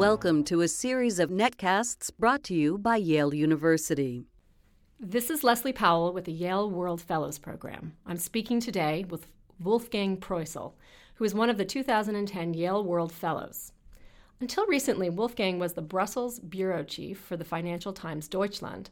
Welcome to a series of netcasts brought to you by Yale University. This is Leslie Powell with the Yale World Fellows Program. I'm speaking today with Wolfgang Proissl, who is one of the 2010 Yale World Fellows. Until recently, Wolfgang was the Brussels bureau chief for the Financial Times Deutschland,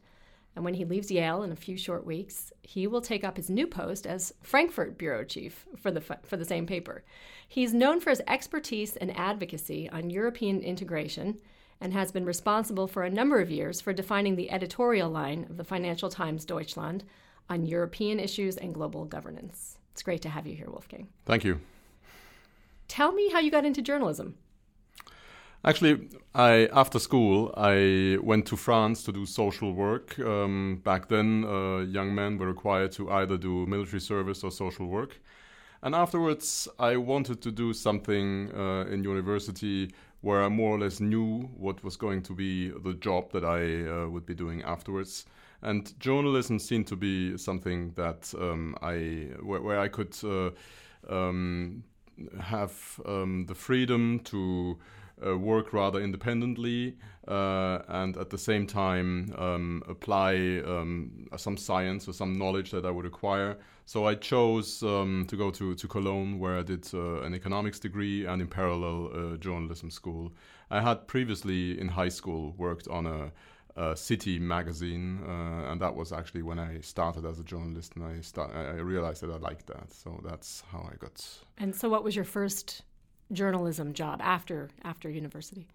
and when he leaves Yale in a few short weeks, he will take up his new post as Frankfurt bureau chief for the for the same paper. He's known for his expertise and advocacy on European integration and has been responsible for a number of years for defining the editorial line of the Financial Times Deutschland on European issues and global governance. It's great to have you here, Wolfgang. Thank you. Tell me how you got into journalism. Actually, I after school I went to France to do social work. Um, back then, uh, young men were required to either do military service or social work. And afterwards, I wanted to do something uh, in university where I more or less knew what was going to be the job that I uh, would be doing afterwards. And journalism seemed to be something that um, I where, where, I could uh, um, have um, the freedom to work rather independently uh, and at the same time um, apply um, some science or some knowledge that I would acquire. So I chose um, to go to, to Cologne, where I did uh, an economics degree and in parallel uh, journalism school. I had previously in high school worked on a, a city magazine, uh, and that was actually when I started as a journalist, and I start, I realized that I liked that. So that's how I got. And so, what was your first journalism job after after university?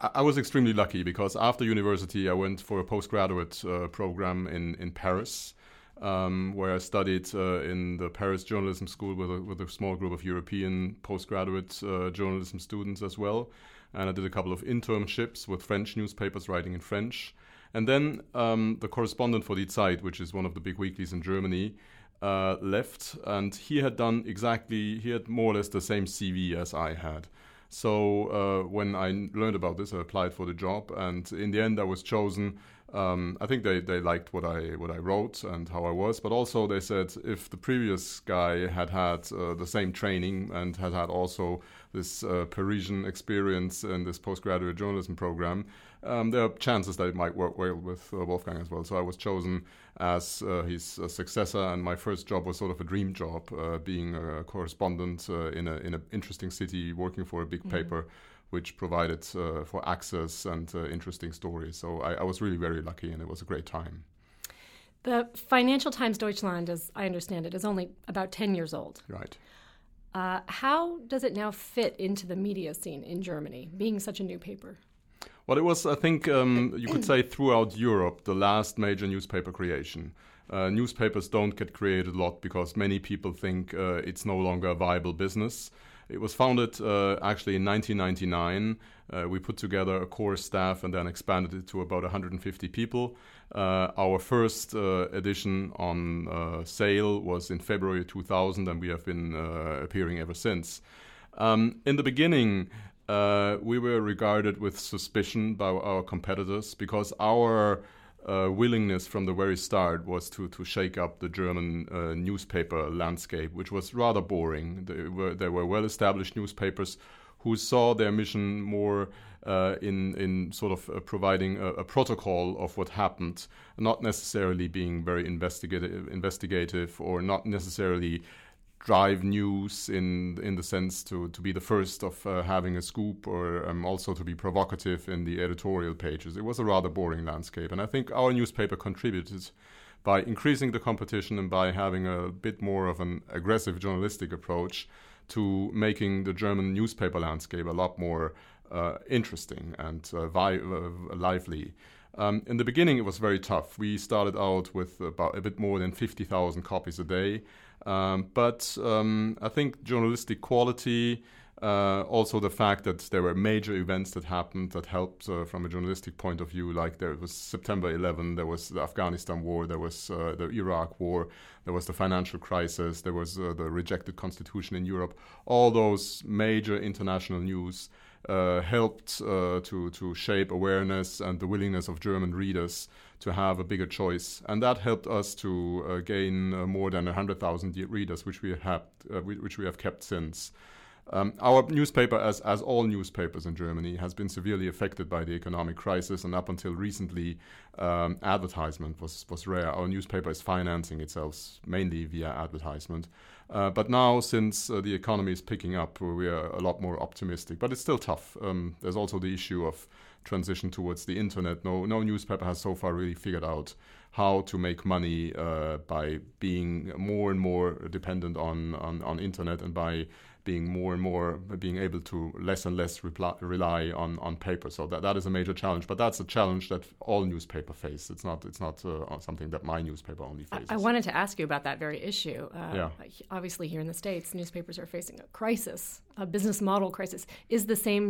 I was extremely lucky because after university, I went for a postgraduate uh, program in, in Paris, um, where I studied uh, in the Paris Journalism School with a, with a small group of European postgraduate uh, journalism students as well. And I did a couple of internships with French newspapers writing in French. And then um, the correspondent for Die Zeit, which is one of the big weeklies in Germany, uh, left, and he had done exactly, he had more or less the same CV as I had. So uh, when I learned about this, I applied for the job, and in the end, I was chosen. Um, I think they, they liked what I what I wrote and how I was, but also they said if the previous guy had had uh, the same training and had had also this uh, Parisian experience in this postgraduate journalism program, um, there are chances that it might work well with uh, Wolfgang as well. So I was chosen as uh, his uh, successor, and my first job was sort of a dream job, uh, being a correspondent uh, in a in an interesting city, working for a big mm-hmm. paper, which provided uh, for access and interesting stories. So I, I was really very lucky, and it was a great time. The Financial Times Deutschland, as I understand it, is only about 10 years old. Right. Uh, how does it now fit into the media scene in Germany, being such a new paper? Well, it was, I think, um, you could say throughout Europe, the last major newspaper creation. Uh, newspapers don't get created a lot because many people think uh, it's no longer a viable business. It was founded uh, actually in 1999. Uh, we put together a core staff and then expanded it to about 150 people. Uh, our first uh, edition on sale was in February 2000, and we have been appearing ever since. Um, in the beginning, uh, we were regarded with suspicion by our competitors because our uh, willingness from the very start was to, to shake up the German uh, newspaper landscape, which was rather boring. There were, there were well established newspapers who saw their mission more uh, in, in sort of uh, providing a, a, protocol of what happened, not necessarily being very investigative, investigative or not necessarily drive news in in the sense to to be the first of uh, having a scoop or um, also to be provocative in the editorial pages. It was a rather boring landscape, and I think our newspaper contributed by increasing the competition and by having a bit more of an aggressive journalistic approach to making the German newspaper landscape a lot more uh, interesting and uh, vi- uh, lively. Um, in the beginning, it was very tough. We started out with about a bit more than 50,000 copies a day. Um, but um, I think journalistic quality, uh, also the fact that there were major events that happened that helped uh, from a journalistic point of view, like there was September 11, there was the Afghanistan war, there was uh, the Iraq war, there was the financial crisis, there was uh, the rejected constitution in Europe. All those major international news uh, helped uh, to to shape awareness and the willingness of German readers to have a bigger choice, and that helped us to uh, gain uh, more than hundred thousand readers, which we have uh, which we have kept since. Um, our newspaper, as, as all newspapers in Germany, has been severely affected by the economic crisis, and up until recently, um, advertisement was, was rare. Our newspaper is financing itself mainly via advertisement. Uh, but now, since uh, the economy is picking up, we are a lot more optimistic. But it's still tough. Um, there's also the issue of transition towards the internet. No, no newspaper has so far really figured out how to make money uh, by being more and more dependent on, on, on internet and by being more and more being able to less and less reply, rely on, on paper. So that, that is a major challenge. But that's a challenge that all newspaper face. It's not it's not uh, something that my newspaper only faces. I, I, wanted to ask you about that very issue. Uh, yeah. Obviously, here in the states, newspapers are facing a crisis, a business model crisis. Is the same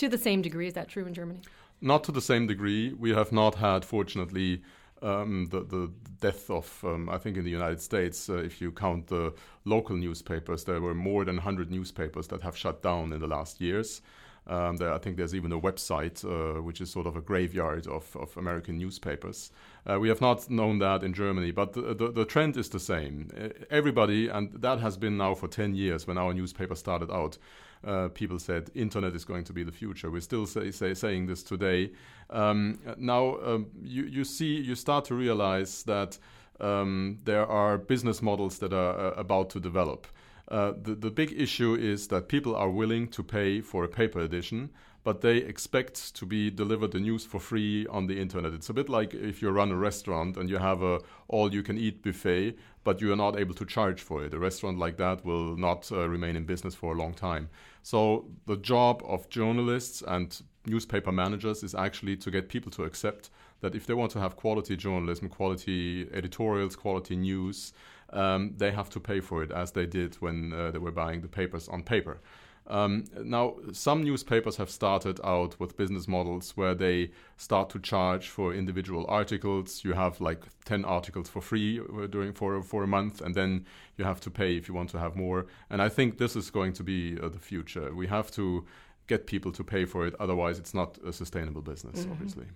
to the same degree? Is that true in Germany? Not to the same degree. We have not had, fortunately um, the, the death of, um, I think in the United States, uh, if you count the local newspapers, there were more than 100 newspapers that have shut down in the last years. Um, there, I think there's even a website uh, which is sort of a graveyard of, of American newspapers. Uh, we have not known that in Germany, but the, the, the, trend is the same. Everybody, and that has been now for 10 years when our newspaper started out, uh, people said internet is going to be the future. We're still say, say, saying this today. Um, now um, you, you see, you start to realize that um, there are business models that are uh, about to develop. Uh, the, the big issue is that people are willing to pay for a paper edition, but they expect to be delivered the news for free on the internet. It's a bit like if you run a restaurant and you have a all-you-can-eat buffet, but you are not able to charge for it. A restaurant like that will not uh, remain in business for a long time. So the job of journalists and newspaper managers is actually to get people to accept that if they want to have quality journalism, quality editorials, quality news, um, they have to pay for it as they did when uh, they were buying the papers on paper. Um, now, some newspapers have started out with business models where they start to charge for individual articles. You have like 10 articles for free uh, during for, for a month, and then you have to pay if you want to have more. And I think this is going to be uh, the future. We have to get people to pay for it, otherwise, it's not a sustainable business, mm-hmm. obviously.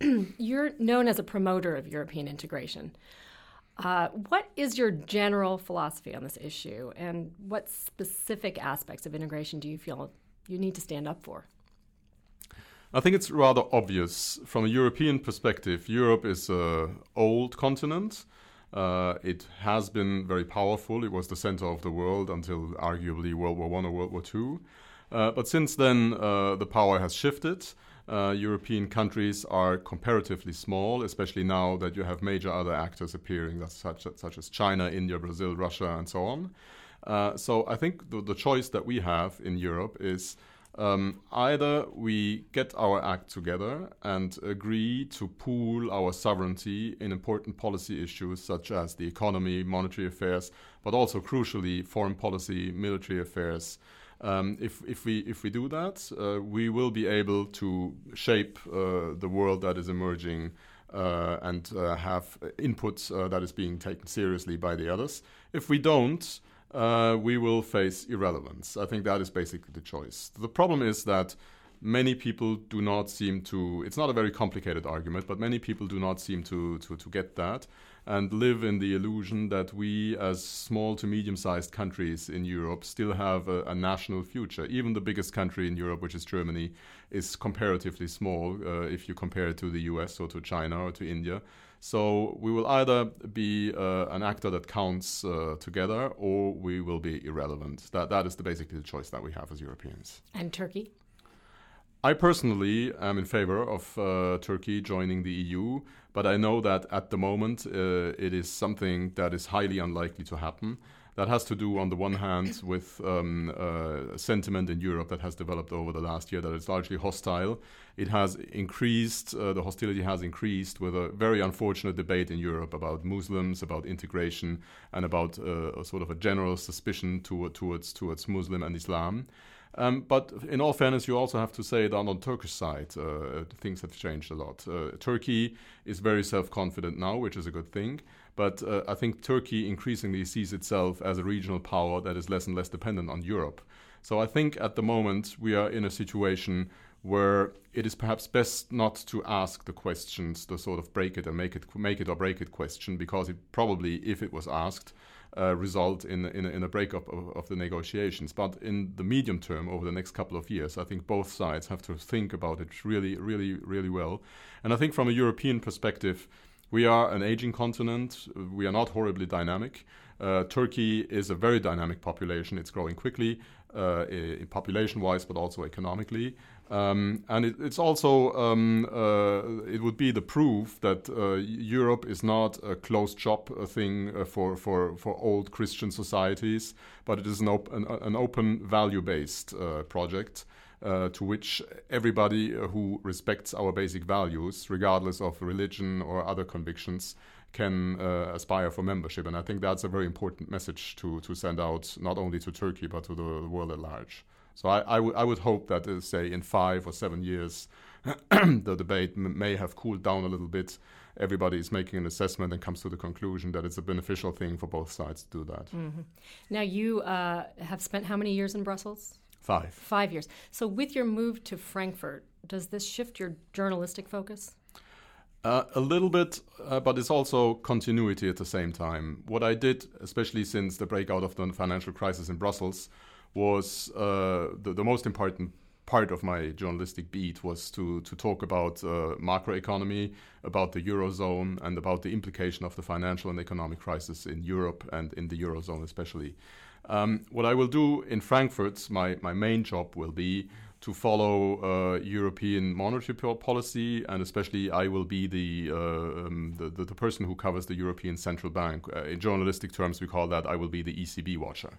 You're known as a promoter of European integration. Uh, what is your general philosophy on this issue, and what specific aspects of integration do you feel you need to stand up for? I think it's rather obvious from a European perspective. Europe is an old continent. Uh, it has been very powerful. It was the center of the world until arguably World War One or World War Two. Uh, but since then, uh, the power has shifted uh, European countries are comparatively small, especially now that you have major other actors appearing, such, such as China, India, Brazil, Russia, and so on. Uh, so I think the, the, choice that we have in Europe is um, either we get our act together and agree to pool our sovereignty in important policy issues such as the economy, monetary affairs, but also crucially foreign policy, military affairs, um, if, if, we, if we do that, uh, we will be able to shape uh, the world that is emerging uh, and uh, have inputs uh, that is being taken seriously by the others. If we don't, uh, we will face irrelevance. I think that is basically the choice. The problem is that many people do not seem to, it's not a very complicated argument, but many people do not seem to, to, to get that and live in the illusion that we, as small to medium sized countries in Europe, still have a, a, national future. Even the biggest country in Europe, which is Germany, is comparatively small uh, if you compare it to the US or to China or to India. So we will either be uh, an actor that counts uh, together or we will be irrelevant. That, that is the, basically the choice that we have as Europeans. And Turkey? I personally am in favor of uh, Turkey joining the EU, but I know that at the moment uh, it is something that is highly unlikely to happen. That has to do, on the one hand, with um, uh, sentiment in Europe that has developed over the last year that is largely hostile. It has increased, uh, the hostility has increased with a very unfortunate debate in Europe about Muslims, about integration, and about uh, a sort of a general suspicion to, towards, towards Muslim and Islam. Um, but in all fairness, you also have to say that on the Turkish side, uh, things have changed a lot. Uh, Turkey is very self confident now, which is a good thing. But uh, I think Turkey increasingly sees itself as a regional power that is less and less dependent on Europe. So I think at the moment we are in a situation where it is perhaps best not to ask the questions, the sort of break it and make it make it or break it question, because it probably, if it was asked, uh, result in, in, in, a breakup of, of, the negotiations. But in the medium term, over the next couple of years, I think both sides have to think about it really, really, really well. And I think from a European perspective, we are an aging continent. We are not horribly dynamic. Uh, Turkey is a very dynamic population. It's growing quickly, uh, population wise, but also economically. Um, and it, it's also um, uh, it would be the proof that uh, Europe is not a closed shop thing uh, for, for, for old Christian societies, but it is an, op- an, an open value based uh, project. Uh, to which everybody who respects our basic values, regardless of religion or other convictions, can uh, aspire for membership. And I think that's a very important message to, to send out, not only to Turkey, but to the world at large. So I, I, would hope that, uh, say, in five or seven years, the debate m- may have cooled down a little bit. Everybody is making an assessment and comes to the conclusion that it's a beneficial thing for both sides to do that. Mm-hmm. Now, you uh, have spent how many years in Brussels? Five. Five years. So, with your move to Frankfurt, does this shift your journalistic focus? Uh, a little bit, uh, but it's also continuity at the same time. What I did, especially since the breakout of the financial crisis in Brussels, was uh, the, the, most important part of my journalistic beat was to, to talk about uh, macroeconomy, about the Eurozone, and about the implication of the financial and economic crisis in Europe and in the Eurozone especially. Um, what I will do in Frankfurt, my, my main job will be to follow uh, European monetary policy, and especially I will be the, uh, um, the, the, the, person who covers the European Central Bank. Uh, in journalistic terms, we call that I will be the ECB watcher.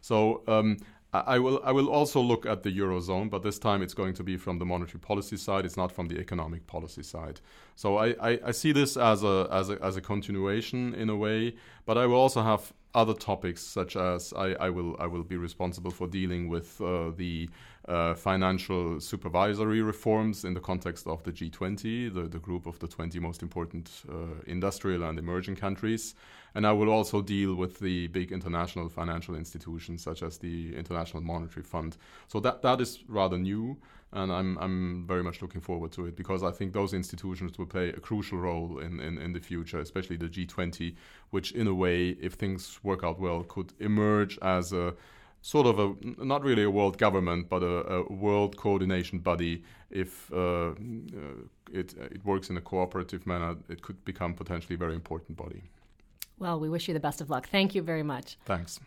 So um, I will I will also look at the eurozone, but this time it's going to be from the monetary policy side. It's not from the economic policy side. So I, I, I see this as a, as a as a continuation in a way, but I will also have other topics such as I, I will I will be responsible for dealing with uh, the uh, financial supervisory reforms in the context of the G20, the, the group of the 20 most important uh, industrial and emerging countries. And I will also deal with the big international financial institutions such as the International Monetary Fund. So that, that is rather new, and I'm, I'm very much looking forward to it because I think those institutions will play a crucial role in, in, in the future, especially the G20, which, in a way, if things work out well, could emerge as a sort of a not really a world government, but a, a world coordination body. If uh, uh, it it works in a cooperative manner, it could become potentially a very important body. Well, we wish you the best of luck. Thank you very much. Thanks.